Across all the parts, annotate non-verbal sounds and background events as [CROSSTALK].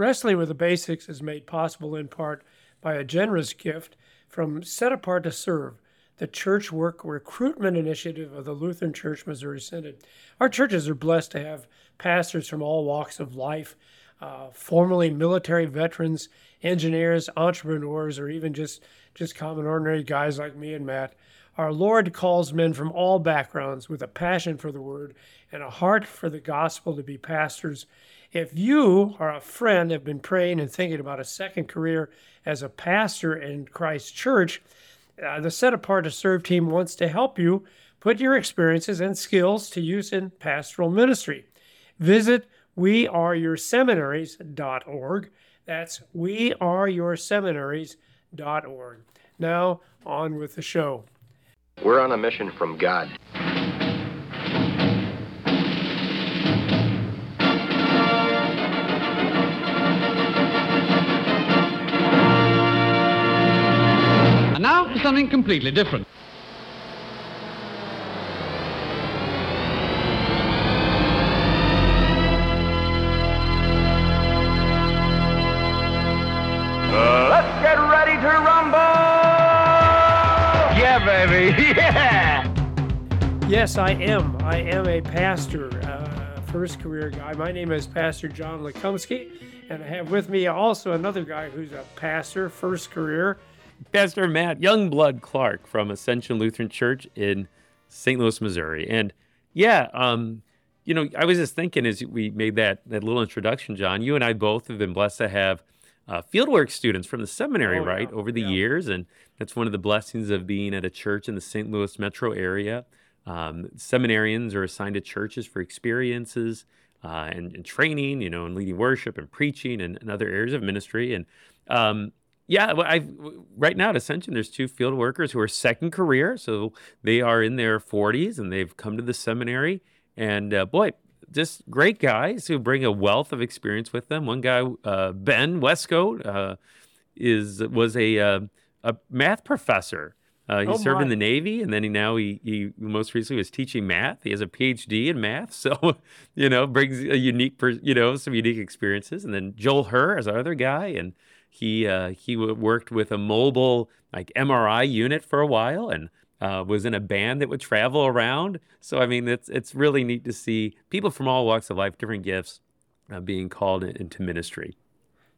Wrestling with the Basics is made possible in part by a generous gift from Set Apart to Serve, the church work recruitment initiative of the Lutheran Church Missouri Synod. Our churches are blessed to have pastors from all walks of life, uh, formerly military veterans, engineers, entrepreneurs, or even just, just common ordinary guys like me and Matt. Our Lord calls men from all backgrounds with a passion for the word and a heart for the gospel to be pastors. If you or a friend have been praying and thinking about a second career as a pastor in Christ Church, uh, the Set Apart to Serve team wants to help you put your experiences and skills to use in pastoral ministry. Visit weareyourseminaries.org. That's weareyourseminaries.org. Now, on with the show. We're on a mission from God. Something completely different. Let's get ready to rumble! Yeah, baby, [LAUGHS] yeah! Yes, I am. I am a pastor, uh, first career guy. My name is Pastor John Lukomski, and I have with me also another guy who's a pastor, first career. Pastor Matt Youngblood Clark from Ascension Lutheran Church in St. Louis, Missouri. And yeah, um, you know, I was just thinking as we made that that little introduction, John, you and I both have been blessed to have uh, fieldwork students from the seminary, Oh, right, yeah, over the yeah. years, and that's one of the blessings of being at a church in the St. Louis metro area. Um, seminarians are assigned to churches for experiences uh, and, and training, you know, and leading worship and preaching and, and other areas of ministry. And um, yeah, well, I've right now at Ascension, there's two field workers who are second career, so they are in their 40s and they've come to the seminary. And uh, boy, just great guys who bring a wealth of experience with them. One guy, uh, Ben Westcoat, uh, is was a uh, a math professor. Uh, he Oh, served in the Navy, and then he now he, he most recently was teaching math. He has a PhD in math, [LAUGHS] so you know brings a unique, you know, some unique experiences. And then Joel Herr is our other guy, and he uh, he worked with a mobile like MRI unit for a while, and uh, was in a band that would travel around. So I mean, it's it's really neat to see people from all walks of life, different gifts, uh, being called into ministry.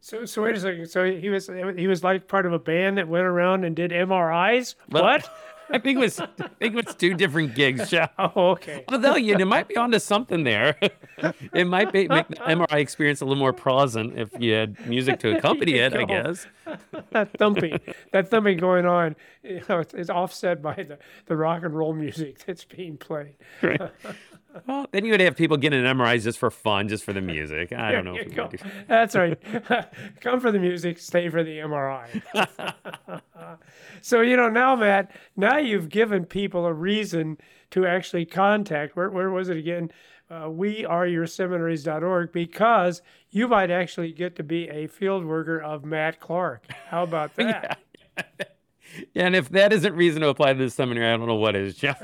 So, so wait a second. So he was he was like part of a band that went around and did MRIs. Well- what? [LAUGHS] I think it was I think it was two different gigs, [LAUGHS] Joe. Oh, okay. Although you know, might be onto something there. [LAUGHS] it might be, make the MRI experience a little more pleasant if you had music to accompany [LAUGHS] it. I guess. that thumping, that thumping going on, you know, it's, it's offset by the, the rock and roll music that's being played. Well, then you would have people getting an MRI just for fun, just for the music. I don't know. If go. do- [LAUGHS] That's right. [LAUGHS] Come for the music, stay for the MRI. [LAUGHS] so you know now, Matt. Now you've given people a reason to actually contact. Where where was it again? Uh, we are your seminaries.org because you might actually get to be a field worker of Matt Clark. How about that? Yeah, and if that isn't reason to apply to this seminary, I don't know what is, Jeff.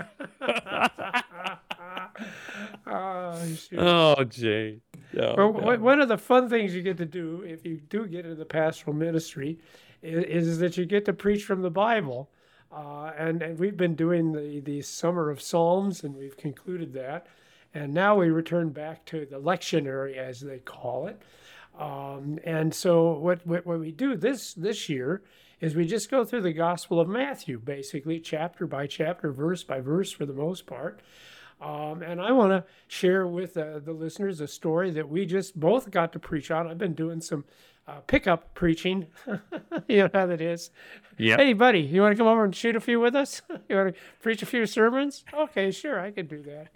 Oh, shoot. oh, Jay. No, Well, no. one- one of the fun things you get to do if you do get into the pastoral ministry is, is that you get to preach from the Bible. Uh, and, and we've been doing the, the Summer of Psalms, and we've concluded that. And now we return back to the lectionary, as they call it. Um, and so what, what, what we do this, this year is we just go through the Gospel of Matthew, basically, chapter by chapter, verse by verse for the most part. Um, and I want to share with uh, the listeners a story that we just both got to preach on. I've been doing some uh, pickup preaching. [LAUGHS] you know how that is. Yep. Hey, buddy, you want to come over and shoot a few with us? [LAUGHS] you want to preach a few sermons? Okay, sure, I could do that.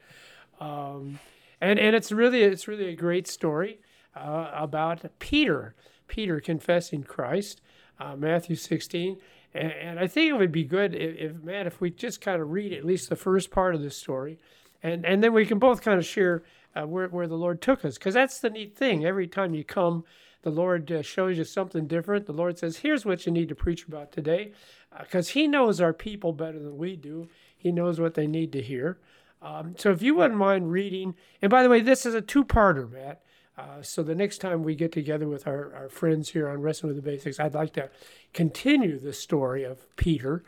Um, and and it's really it's really a great story uh, about Peter. Peter confessing Christ, uh, Matthew 16. And, and I think it would be good if, if Matt, if we just kind of read at least the first part of the story, and and then we can both kind of share uh, where where the Lord took us, because that's the neat thing. Every time you come, the Lord uh, shows you something different. The Lord says, "Here's what you need to preach about today," because He knows our people better than we do. He knows what they need to hear. Um, so if you wouldn't mind reading, and by the way, this is a two-parter, Matt. Uh, so the next time we get together with our, our friends here on Wrestling with the Basics, I'd like to continue the story of Peter.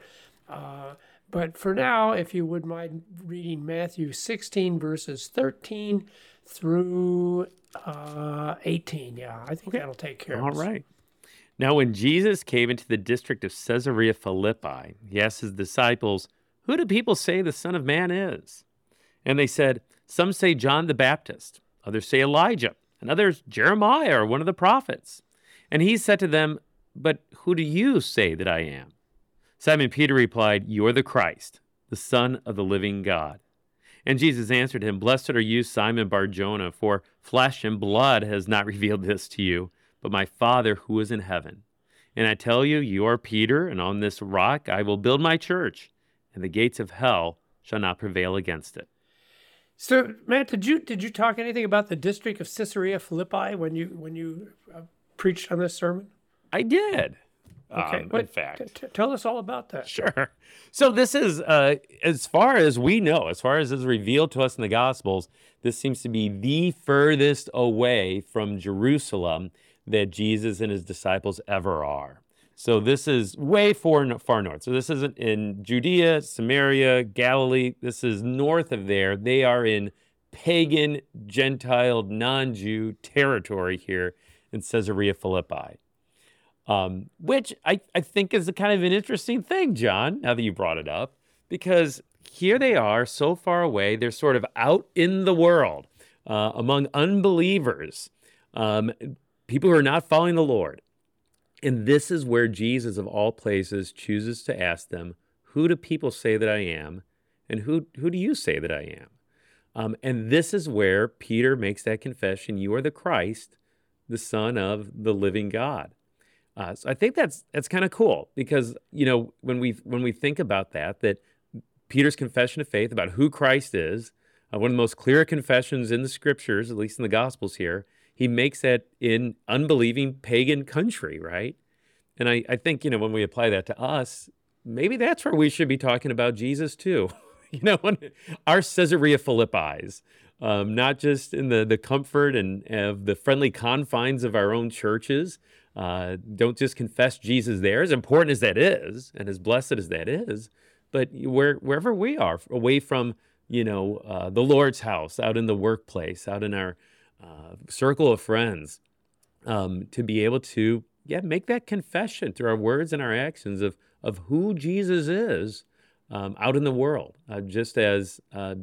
Uh, but for now, if you would mind reading Matthew 16, verses 13 through uh, 18. Yeah, I think that'll take care All of us. right. Now, when Jesus came into the district of Caesarea Philippi, he asked his disciples, Who do people say the Son of Man is? And they said, Some say John the Baptist, others say Elijah, and others Jeremiah or one of the prophets. And he said to them, But who do you say that I am? Simon Peter replied, You are the Christ, the Son of the living God. And Jesus answered him, Blessed are you, Simon Barjona, for flesh and blood has not [LAUGHS] revealed this to you, but my Father who is in heaven. And I tell you, you are Peter, and on this rock I will build my church, and the gates of hell shall not prevail against it. So, Matt, did you did you talk anything about the district of Caesarea Philippi when you when you uh, preached on this sermon? I did. Okay, um, in fact. t- t- tell us all about that. Sure. [LAUGHS] So this is, uh, as far as we know, as far as is revealed to us in the Gospels, this seems to be the furthest away from Jerusalem that Jesus and his disciples ever are. So this is way far, far north. So this isn't in Judea, Samaria, Galilee. This is north of there. They are in pagan, Gentile, non-Jew territory here in Caesarea Philippi um, which I, I think is a kind of an interesting thing, John, now that you brought it up, because here they are so far away. They're sort of out in the world uh, among unbelievers, um, people who are not following the Lord. And this is where Jesus, of all places, chooses to ask them, Who do people say that I am? And who, who do you say that I am? Um, and this is where Peter makes that confession You are the Christ, the Son of the living God. Uh, so I think that's that's kind of cool because you know when we when we think about that that Peter's confession of faith about who Christ is, uh, one of the most clear confessions in the scriptures, at least in the Gospels here, he makes that in unbelieving pagan country, right? And I, I think you know when we apply that to us, maybe that's where we should be talking about Jesus too. [LAUGHS] you know, our Caesarea Philippi's, um, not just in the the comfort and of the friendly confines of our own churches. Uh, don't just confess Jesus there, as important as that is, and as blessed as that is, but where, wherever we are, away from you know uh, the Lord's house, out in the workplace, out in our uh, circle of friends, um, to be able to yeah make that confession through our words and our actions of of who Jesus is um, out in the world, uh, just as uh,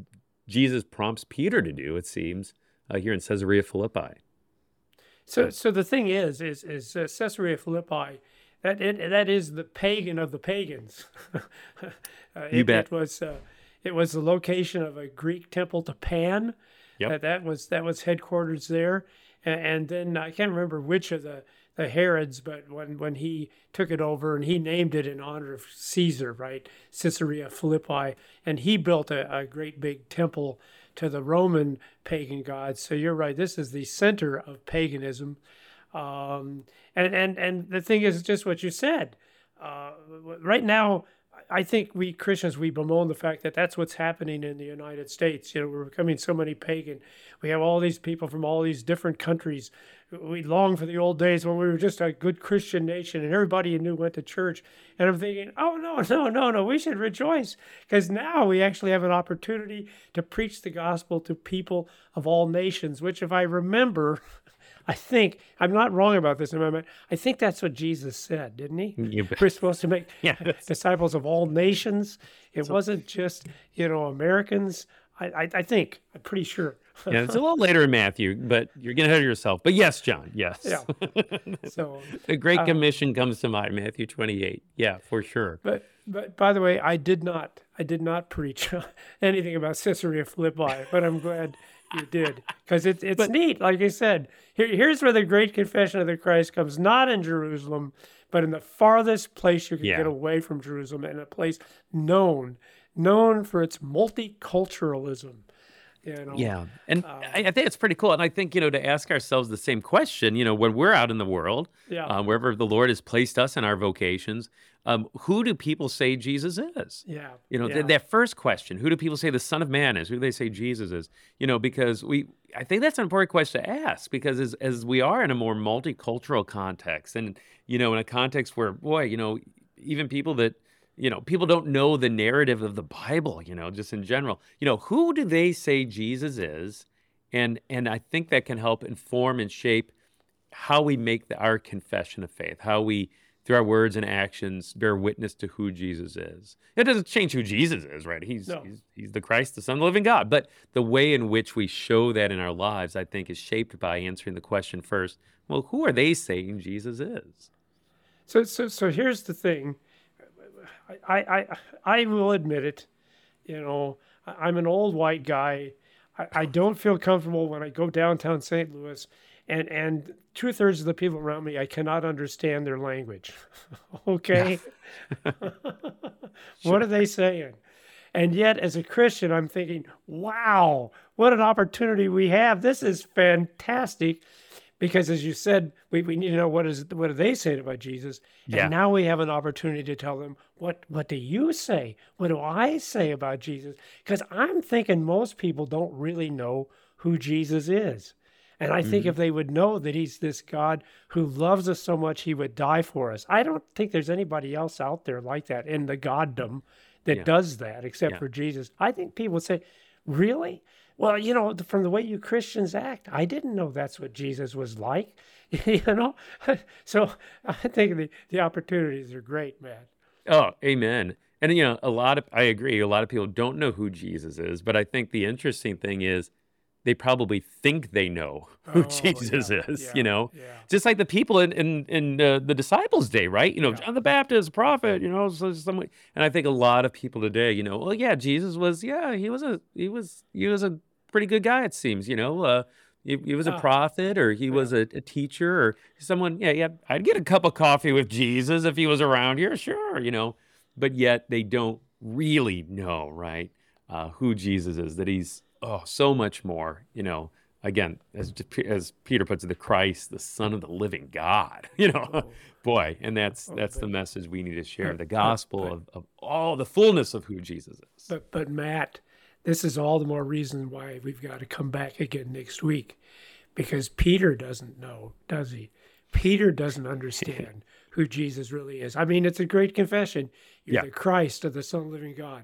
Jesus prompts Peter to do, it seems, uh, here in Caesarea Philippi. So, so the thing is, is is uh, Caesarea Philippi, that it, that is the pagan of the pagans. [LAUGHS] uh, You it, bet. It was uh, it was the location of a Greek temple to Pan. Yep. That that was that was headquarters there, and, and then I can't remember which of the the Herods, but when when he took it over and he named it in honor of Caesar, right, Caesarea Philippi, and he built a, a great big temple to the Roman pagan gods. So you're right. This is the center of paganism, um, and and and the thing is just what you said. Uh, right now, I think we Christians we bemoan the fact that that's what's happening in the United States. You know, we're becoming so many pagan. We have all these people from all these different countries. We long for the old days when we were just a good Christian nation and everybody you knew went to church. And I'm thinking, oh no, [LAUGHS] no, no, no, we should rejoice because now we actually have an opportunity to preach the gospel to people of all nations. Which, if I remember. [LAUGHS] I think I'm not wrong about this mind. I think that's what Jesus said, didn't he? [LAUGHS] You bet. We're supposed to make Yeah, disciples of all nations. It wasn't just you know Americans. I, I, I think I'm pretty sure. yeah, it's a [LAUGHS] little later in Matthew, but you're getting ahead of yourself. But yes, John, yes. Yeah. [LAUGHS] so, the Great Uh, Commission comes to mind, Matthew 28. Yeah, for sure. but but by the way, I did not I did not preach [LAUGHS] anything about Caesarea Philippi, but I'm glad you did because it's it's neat. Like I said, here, here's where the Great Confession of the Christ comes, not in Jerusalem, but in the farthest place you can Yeah. get away from Jerusalem, and a place known known for its multiculturalism. You know, Yeah. And uh, I, I think it's pretty cool. And I think, you know, to ask ourselves the same question, you know, when we're out in the world, Yeah. uh, wherever the Lord has placed us in our vocations, um, who do people say Jesus is? yeah, You know, yeah. th- that first question, who do people say the Son of Man is? Who do they say Jesus is? You know, because we, I think that's an important question to ask because as as we are in a more multicultural context, and you know, in a context where, boy, you know, even people that you know, people don't know the narrative of the Bible, you know, just in general. You know, who do they say Jesus is? And and I think that can help inform and shape how we make the, our confession of faith, how we through our words and actions bear witness to who Jesus is. It doesn't change who Jesus is, right? He's No. he's, he's the Christ, the Son of the living God. But the way in which we show that in our lives, I think, is shaped by answering the question first, well, who are they saying Jesus is? So, so, so here's the thing. I, I, I will admit it. You know, I'm an old white guy. I, I don't feel comfortable when I go downtown St. Louis, and and two thirds of the people around me, I cannot understand their language. [LAUGHS] okay, [LAUGHS] what are they saying? And yet, as a Christian, I'm thinking, wow, what an opportunity we have. This is fantastic. Because as you said, we, we need to know what is what are they saying about Jesus. Yeah. And now we have an opportunity to tell them what what do you say? What do I say about Jesus? Because I'm thinking most people don't really know who Jesus is. And I think mm-hmm. if they would know that he's this God who loves us so much, he would die for us. I don't think there's anybody else out there like that in the goddom that Yeah. does that except Yeah. for Jesus. I think people would say, Really? Well, you know, from the way you Christians act, I didn't know that's what Jesus was like. [LAUGHS] you know? [LAUGHS] so I think the, the opportunities are great, man. Oh, amen. And you know, a lot of I agree. A lot of people don't know who Jesus is, but I think the interesting thing is they probably think they know who Oh, Jesus yeah, is. yeah, You know, yeah. just like the people in in, in uh, the disciples' day, right? You know, John the Baptist, prophet. You know, so some, and I think a lot of people today, you know, well, yeah, Jesus was, yeah, he was a he was he was a pretty good guy. It seems, you know. Uh, he, he was a Ah, prophet, or he was a, a teacher, or someone. Yeah, yeah. I'd get a cup of coffee with Jesus if he was around here, sure. You know, but yet they don't really know, right, uh, who Jesus is. That he's oh so much more. You know, again, as as Peter puts it, the Christ, the Son of the Living God. [LAUGHS] You know, oh. boy, and that's oh, that's the message we need to share: the gospel of, of all the fullness of who Jesus is. But but Matt, this is all the more reason why we've got to come back again next week, because Peter doesn't know, does he? Peter doesn't understand [LAUGHS] who Jesus really is. I mean, it's a great confession. You're Yeah. the Christ of the Son of the Living God,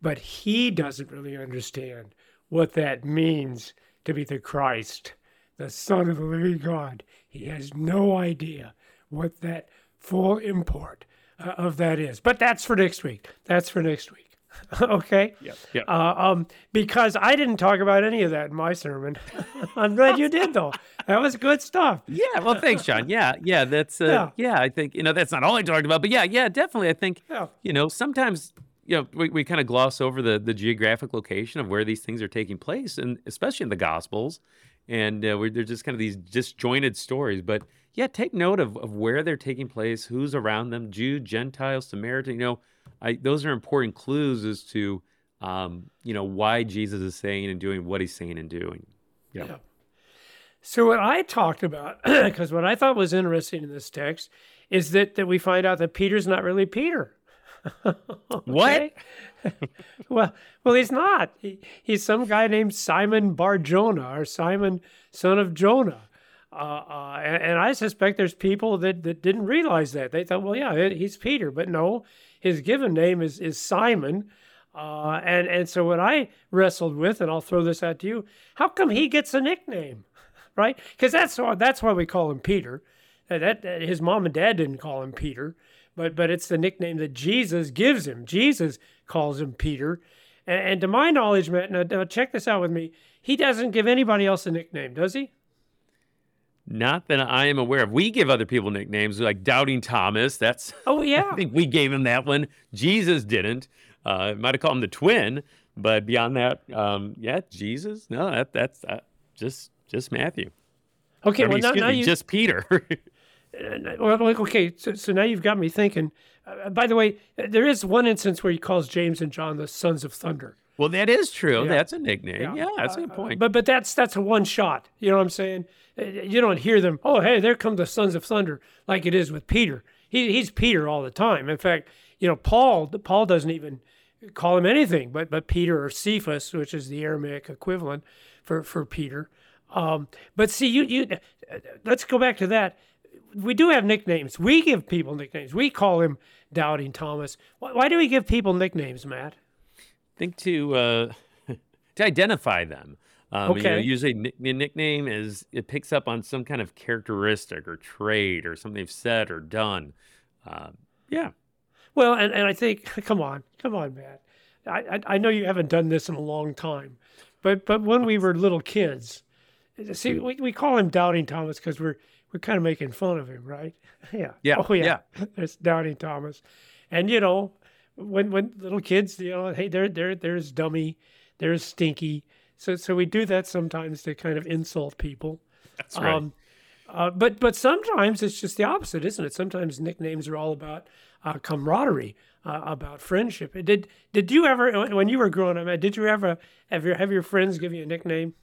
but he doesn't really understand what that means to be the Christ, the Son of the Living God. He has no idea what that full import uh, of that is. But that's for next week. That's for next week. [LAUGHS] okay. Yeah, yeah. Uh, um, because I didn't talk about any of that in my sermon. [LAUGHS] I'm glad you did, though. That was good stuff. Yeah, well, thanks, John. Yeah, yeah, that's uh, Yeah. yeah. I think you know that's not all I talked about, but yeah, yeah, definitely. I think Yeah. you know sometimes you know we, we kind of gloss over the the geographic location of where these things are taking place, and especially in the Gospels, and uh, we're, they're just kind of these disjointed stories. But yeah, take note of of where they're taking place, who's around them, Jew, Gentile, Samaritan. You know, I, those are important clues as to um, you know why Jesus is saying and doing what he's saying and doing. Yeah. Yeah. So what I talked about, [CLEARS THROAT] because what I thought was interesting in this text, is that that we find out that Peter's not really Peter. What? [LAUGHS] Well, well, he's not. He, he's some guy named Simon Bar Jonah or Simon, son of Jonah. Uh, uh, and, and I suspect there's people that, that didn't realize that. They thought, well, yeah, he's Peter, but no, his given name is is Simon. Uh, and and so what I wrestled with, and I'll throw this out to you: How come he gets a nickname, [LAUGHS] right? Because that's that's why we call him Peter. That, that his mom and dad didn't call him Peter, but but it's the nickname that Jesus gives him. Jesus calls him Peter, and, and to my knowledge, Matt, now, now check this out with me. He doesn't give anybody else a nickname, does he? Not that I am aware of. We give other people nicknames like Doubting Thomas. That's Oh [LAUGHS] yeah, I think we gave him that one. Jesus didn't. Uh, might have called him the twin, but beyond that, um, yeah, Jesus. No, that that's uh, just just Matthew. okay. I mean, well, now, now me, you just Peter. [LAUGHS] well, like, okay. So, so now you've got me thinking. Uh, by the way, uh, there is one instance where he calls James and John the sons of thunder. well, that is true. Yeah. That's a nickname. Yeah, that's a good point. But but that's that's a one shot. You know what I'm saying? Uh, You don't hear them. Oh, hey, there come the sons of thunder, like it is with Peter. He, he's Peter all the time. In fact, you know, Paul Paul doesn't even call him anything but but Peter or Cephas, which is the Aramaic equivalent for for Peter. Um, but see, you you let's go back to that. We do have nicknames. We give people nicknames. We call him Doubting Thomas. Why, why do we give people nicknames, Matt? I think to uh, [LAUGHS] to identify them. Um, You know, Okay. usually the nickname is it picks up on some kind of characteristic or trait or something they've said or done. Uh, yeah, Well, and, and I think, [LAUGHS] come on, come on, Matt. I, I I know you haven't done this in a long time, but but when we were little kids, see, we, we call him Doubting Thomas because we're we're kind of making fun of him, right? [LAUGHS] Yeah. Yeah, Oh yeah. [LAUGHS] There's Doubting Thomas, and you know, when when little kids, you know, hey, there there there's dummy, there's stinky. So so we do that sometimes to kind of insult people. that's right. Um, uh, but but sometimes it's just the opposite, isn't it? Sometimes nicknames are all about uh, camaraderie, uh, about friendship. Did did you ever, when you were growing up, did you ever have your have your friends give you a nickname?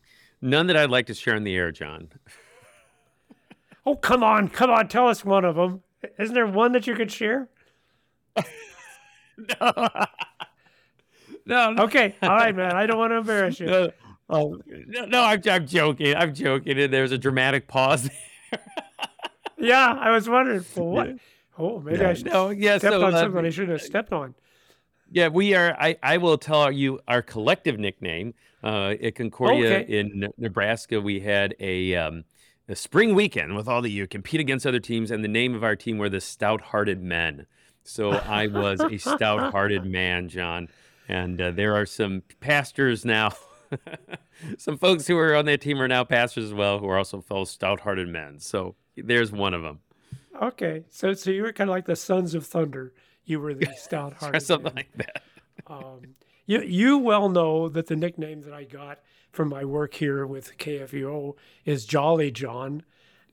None that I'd like to share in the air, John. [LAUGHS] Oh come on, come on, tell us one of them. Isn't there one that you could share? [LAUGHS] [LAUGHS] No, no, Okay, all right, man. I don't want to embarrass you. [LAUGHS] no, oh, no, no, I'm, I'm joking. I'm joking. And there's a dramatic pause. Yeah, I was wondering. Well, what? Oh, maybe I should no, yeah, stepped so, on uh, something I shouldn't have stepped on. Yeah, we are. I, I will tell you our collective nickname. Uh, at Concordia Okay. in Nebraska, we had a, um, a spring weekend with all the you compete against other teams, and the name of our team were the Stout Hearted Men. So I was a stout hearted [LAUGHS] man, John. And uh, there are some pastors now. [LAUGHS] some folks who are on that team are now pastors as well, who are also fellow stout hearted men. So there's one of them. Okay, so so you were kind of like the Sons of Thunder. You were the [LAUGHS] stout-hearted something like that. Um, you you well know that the nickname that I got from my work here with KFUO is Jolly John.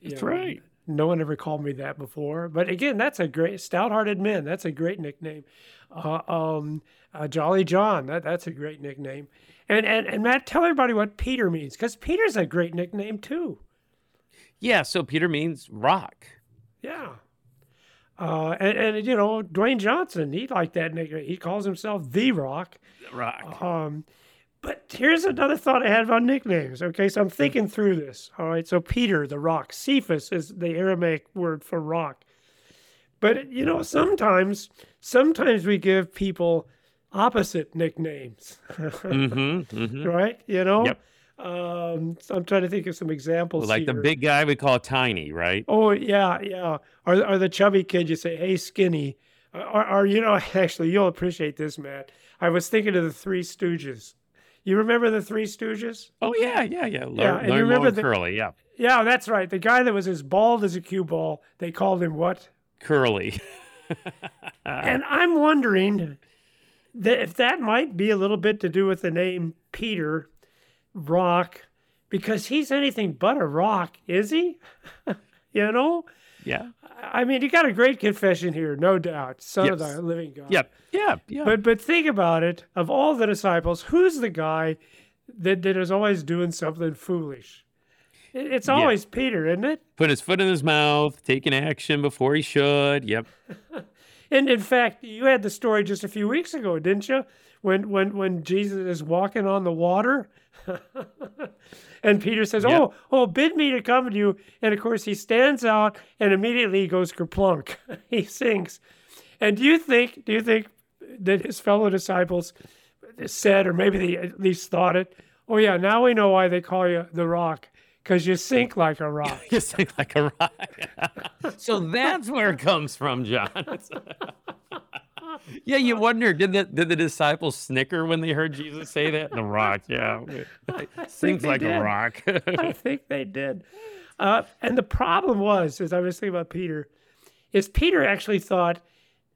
You That's know, right. No one ever called me that before, but again, that's a great stout-hearted man. That's a great nickname. Uh, um, uh, Jolly John. That that's a great nickname. And and and Matt, tell everybody what Peter means because Peter's a great nickname too. Yeah, so Peter means rock. Yeah. Uh, and, and you know Dwayne Johnson, he liked that nickname. He calls himself the Rock. Rock. Um, but here's another thought I had about nicknames. Okay, so I'm thinking through this. All right, so Peter, the rock, Cephas is the Aramaic word for rock. But you know, sometimes, sometimes we give people opposite nicknames, [LAUGHS] mm-hmm, mm-hmm. right? You know. Yep. Um, so I'm trying to think of some examples. Like the big guy we call Tiny, right? Oh yeah, yeah. Or or the chubby kid, you say, "Hey, skinny." Or, or you know, [LAUGHS] actually, you'll appreciate this, Matt. I was thinking of the Three Stooges. You remember the Three Stooges? Oh yeah, yeah, yeah. Yeah, Learn, you learn remember the- curly, yeah, Yeah, that's right. The guy that was as bald as a cue ball. They called him what? curly. [LAUGHS] and I'm wondering that if that might be a little bit to do with the name Peter Rock, because he's anything but a rock, is he? [LAUGHS] you know. yeah, I mean, you got a great confession here, no doubt. Son of the living God. yeah, yeah, yeah. But but think about it. Of all the disciples, who's the guy that, that is always doing something foolish? It- It's Yeah. always Peter, isn't it? Put his foot in his mouth, taking action before he should. Yep. [LAUGHS] And in fact, you had the story just a few weeks ago, didn't you? When when when Jesus is walking on the water, [LAUGHS] and Peter says, Yeah. "Oh, oh, bid me to come to you." And of course, he stands out, and immediately he goes kerplunk. [LAUGHS] he sinks. And do you think? Do you think that his fellow disciples said, or maybe they at least thought it? Oh yeah, now we know why they call you the Rock, because you sink like a rock. [LAUGHS] You sink like a rock. so that's where it comes from, John. [LAUGHS] yeah, you wonder did the did the disciples snicker when they heard Jesus say that? The rock, yeah, [LAUGHS] sings they like did. a rock. [LAUGHS] I think they did. Uh, and the problem was, as I was thinking about Peter, is Peter actually thought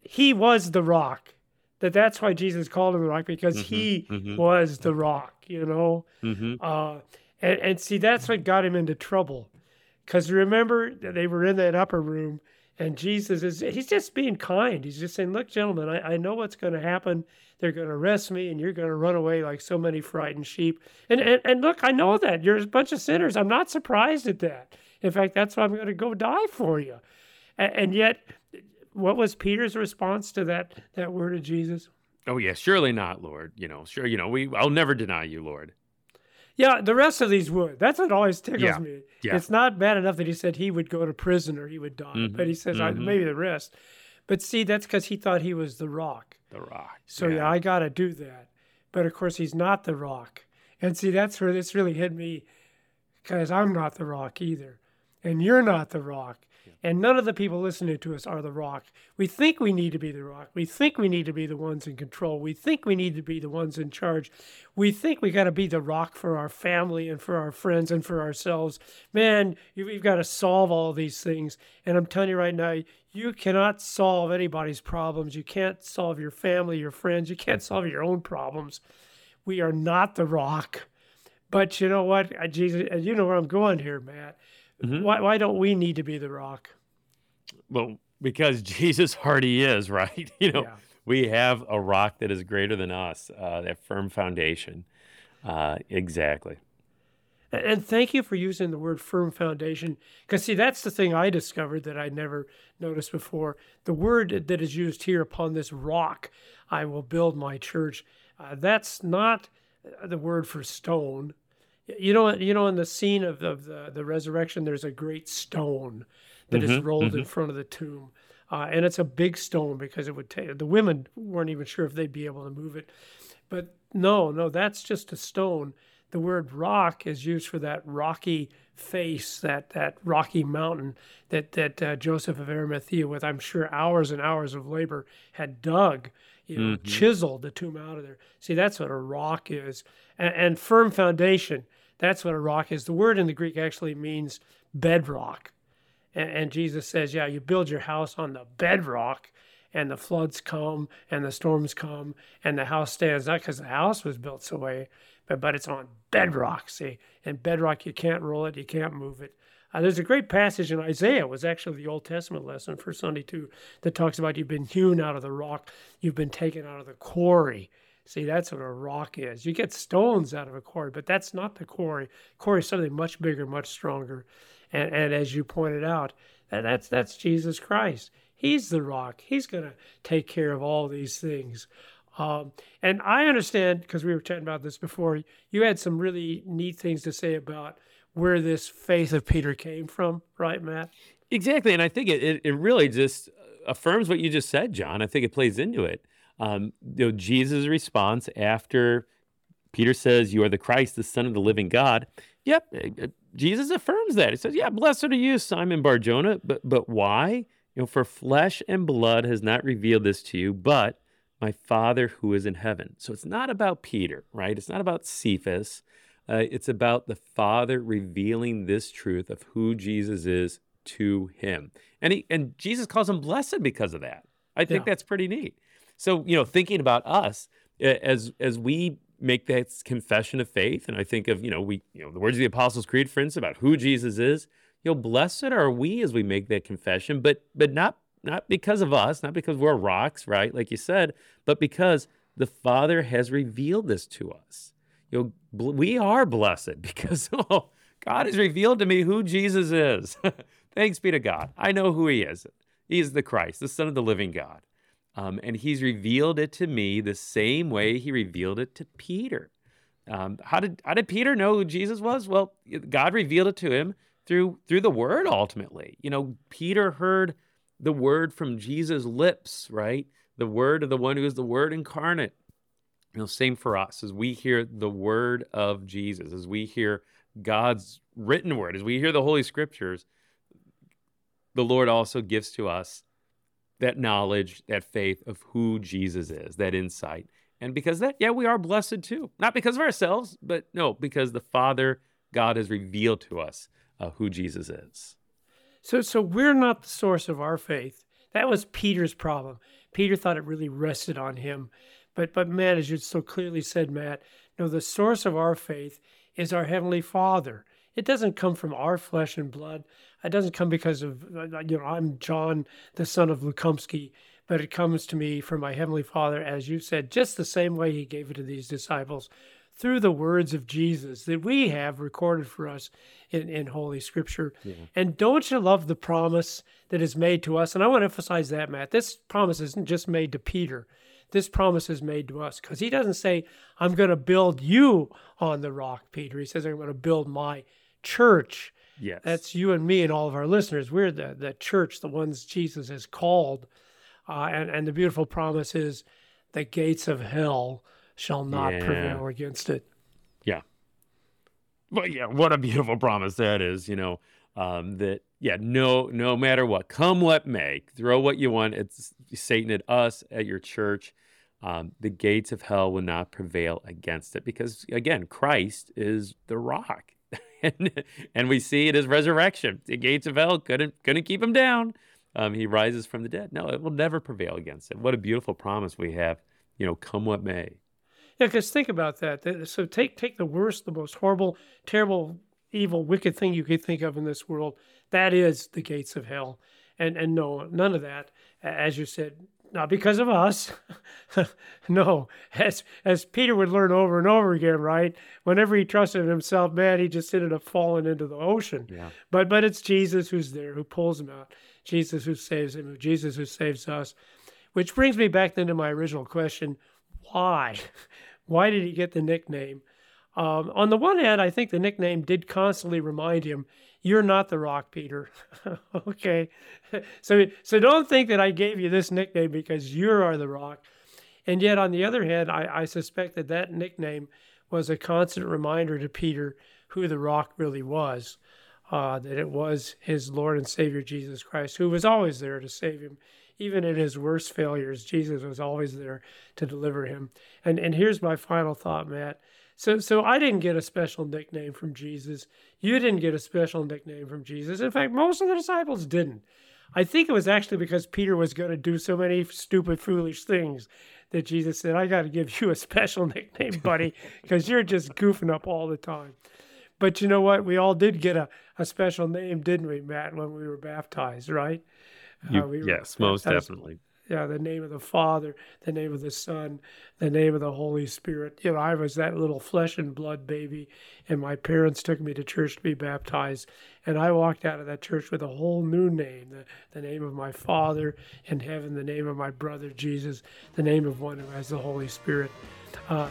he was the rock. That that's why Jesus called him the rock because he was the rock, you know. hmm Uh, and, and see, that's what got him into trouble. Because remember, that they were in that upper room, and Jesus is, he's just being kind. He's just saying, Look, gentlemen, I, I know what's going to happen. They're going to arrest me, and you're going to run away like so many frightened sheep. And, and, and look, I know that. You're a bunch of sinners. I'm not surprised at that. In fact, that's why I'm going to go die for you. And, and yet, what was Peter's response to that, that word of Jesus? Oh yeah, surely not, Lord. You know, sure, you know, we I'll never deny you, Lord. Yeah, the rest of these would. That's what always tickles Yeah, me. yeah. It's not bad enough that he said he would go to prison or he would die, Mhm, but he says I, mhm. maybe the rest. But see, that's because he thought he was the rock. The rock. So yeah, I got to do that. But of course, he's not the rock. And see, that's where this really hit me because I'm not the rock either. And you're not the rock. And none of the people listening to us are the rock. We think we need to be the rock. We think we need to be the ones in control. We think we need to be the ones in charge. We think we got to be the rock for our family and for our friends and for ourselves. Man, you- we've got to solve all these things. And I'm telling you right now, you cannot solve anybody's problems. You can't solve your family, your friends. You can't solve your own problems. We are not the rock. But you know what, Jesus, you know where I'm going here, Matt. Mhm. Why, why don't we need to be the rock? Well, because [LAUGHS] Jesus already is, right? [LAUGHS] You know, Yeah. we have a rock that is greater than us, uh, that firm foundation. Uh, exactly. And- thank you for using the word firm foundation. Because, see, that's the thing I discovered that I never noticed before. The word that is used here upon this rock, I will build my church, uh, that's not uh, the word for stone. You know, you know, in the scene of, of the, the resurrection, there's a great stone that is rolled in front of the tomb. Uh, and it's a big stone because it would take the women weren't even sure if they'd be able to move it. But no, no, that's just a stone. The word rock is used for that rocky face, that that rocky mountain that that uh, Joseph of Arimathea, with I'm sure hours and hours of labor, had dug, you know, chiseled the tomb out of there. See, that's what a rock is, and, and firm foundation. That's what a rock is. The word in the Greek actually means bedrock. And, and Jesus says, yeah, you build your house on the bedrock, and the floods come, and the storms come, and the house stands not because the house was built so way, but, but it's on bedrock, see? And bedrock, you can't roll it, you can't move it. Uh, there's a great passage in Isaiah, it was actually the Old Testament lesson for Sunday too, that talks about you've been hewn out of the rock, you've been taken out of the quarry. See, that's what a rock is. You get stones out of a quarry, but that's not the quarry. Quarry is something much bigger, much stronger. And, and as you pointed out, that's that's Jesus Christ. He's the rock. He's going to take care of all these things. Um, and I understand because we were chatting about this before. You had some really neat things to say about where this faith of Peter came from, right, Matt? Exactly. And I think it, it, it really just affirms what you just said, John. I think it plays into it. Um, you know, Jesus' response after Peter says, You are the Christ, the Son of the living God. Yep. Jesus affirms that. He says, Yeah, blessed are you, Simon Barjona. But but why? You know, for flesh and blood has not revealed this to you, but my Father who is in heaven. So it's not about Peter, right? It's not about Cephas. Uh, it's about the Father revealing this truth of who Jesus is to him. And he and Jesus calls him blessed because of that. I think Yeah. that's pretty neat. So, you know, thinking about us as as we make that confession of faith, and I think of, you know, we, you know, the words of the Apostles' Creed, for instance, about who Jesus is, you know, blessed are we as we make that confession, but but not not because of us, not because we're rocks, right? Like you said, but because the Father has revealed this to us. You know, we are blessed [LAUGHS] because oh, God has revealed to me who Jesus is. [LAUGHS] Thanks be to God. I know who He is. He is the Christ, the Son of the living God. Um, and He's revealed it to me the same way He revealed it to Peter. Um, how did how did Peter know who Jesus was? Well, God revealed it to him through through the Word. Ultimately, you know, Peter heard the Word from Jesus' lips, right? The Word of the one who is the Word incarnate. You know, same for us as we hear the Word of Jesus, as we hear God's written Word, as we hear the Holy Scriptures. The Lord also gives to us that knowledge, that faith of who Jesus is, that insight. And because that, yeah, we are blessed too. Not because of ourselves, but no, because the Father, God, has revealed to us uh, who Jesus is. So, so we're not the source of our faith. That was Peter's problem. Peter thought it really rested on him, but but man, as you so clearly said, Matt, no, the source of our faith is our heavenly Father. It doesn't come from our flesh and blood. It doesn't come because of uh, you know I'm John, the son of Lukomski, but it comes to me from my heavenly Father, as you said, just the same way He gave it to these disciples through the words of Jesus that we have recorded for us in, in Holy Scripture. And don't you love the promise that is made to us? And I want to emphasize that, Matt. This promise isn't just made to Peter. this promise is made to us because he doesn't say, I'm going to build you on the rock, Peter. He says, I'm going to build my church. Yes. That's you and me and all of our listeners. We're the, the church, the ones Jesus has called. Uh, and, and the beautiful promise is the gates of hell shall not Yeah. prevail against it. Yeah. Well, yeah, what a beautiful promise that is, you know, um, that, yeah, no, no matter what, come what may, throw what you want at Satan, at us, at your church, um, the gates of hell will not prevail against it because, again, Christ is the rock. And, and we see it as resurrection. The gates of hell couldn't, couldn't keep him down. Um, he rises from the dead. No, it will never prevail against it. What a beautiful promise we have, you know, come what may. Yeah, because think about that. So take take the worst, the most horrible, terrible, evil, wicked thing you could think of in this world. That is the gates of hell. And and no, none of that, as you said, not because of us. [LAUGHS] no, as as Peter would learn over and over again, right? Whenever he trusted in himself, man, he just ended up falling into the ocean. Yeah. But but it's Jesus who's there, who pulls him out. Jesus who saves him. Jesus who saves us. Which brings me back then to my original question: Why? [LAUGHS] Why did he get the nickname? Um, on the one hand, I think the nickname did constantly remind him, "You're not the Rock, Peter." [LAUGHS] okay, so so don't think that I gave you this nickname because you are the Rock. And yet, on the other hand, I, I suspect that that nickname was a constant reminder to Peter who the Rock really was. Uh, that it was his Lord and Savior Jesus Christ, who was always there to save him, even in his worst failures. Jesus was always there to deliver him. And and here's my final thought, Matt. So so I didn't get a special nickname from Jesus. You didn't get a special nickname from Jesus. In fact, most of the disciples didn't. I think it was actually because Peter was going to do so many stupid, foolish things that Jesus said, I got to give you a special [LAUGHS] nickname, buddy, because you're just goofing up all the time. But you know what? We all did get a, a special name, didn't we, Matt, when we were baptized, right? You- Uh, we were yes, most baptized- definitely. Yeah, the name of the Father, the name of the Son, the name of the Holy Spirit. You know, I was that little flesh and blood baby, and my parents took me to church to be baptized. And I walked out of that church with a whole new name the, the name of my Father in heaven, the name of my brother Jesus, the name of one who has the Holy Spirit. Uh,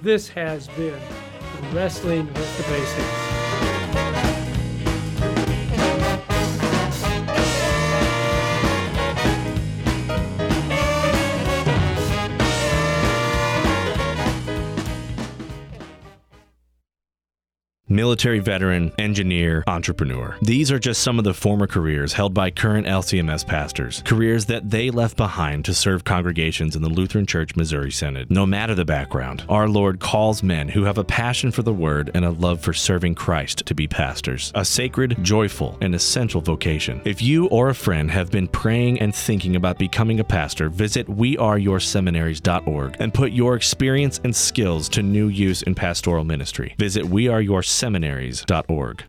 this has been Wrestling with the Basics. Military veteran, engineer, entrepreneur. These are just some of the former careers held by current LCMS pastors, careers that they left behind to serve congregations in the Lutheran Church Missouri Synod. No matter the background, our Lord calls men who have a passion for the word and a love for serving Christ to be pastors, a sacred, joyful, and essential vocation. If you or a friend have been praying and thinking about becoming a pastor, visit weareyourseminaries.org and put your experience and skills to new use in pastoral ministry. Visit weareyourseminaries.org seminaries.org.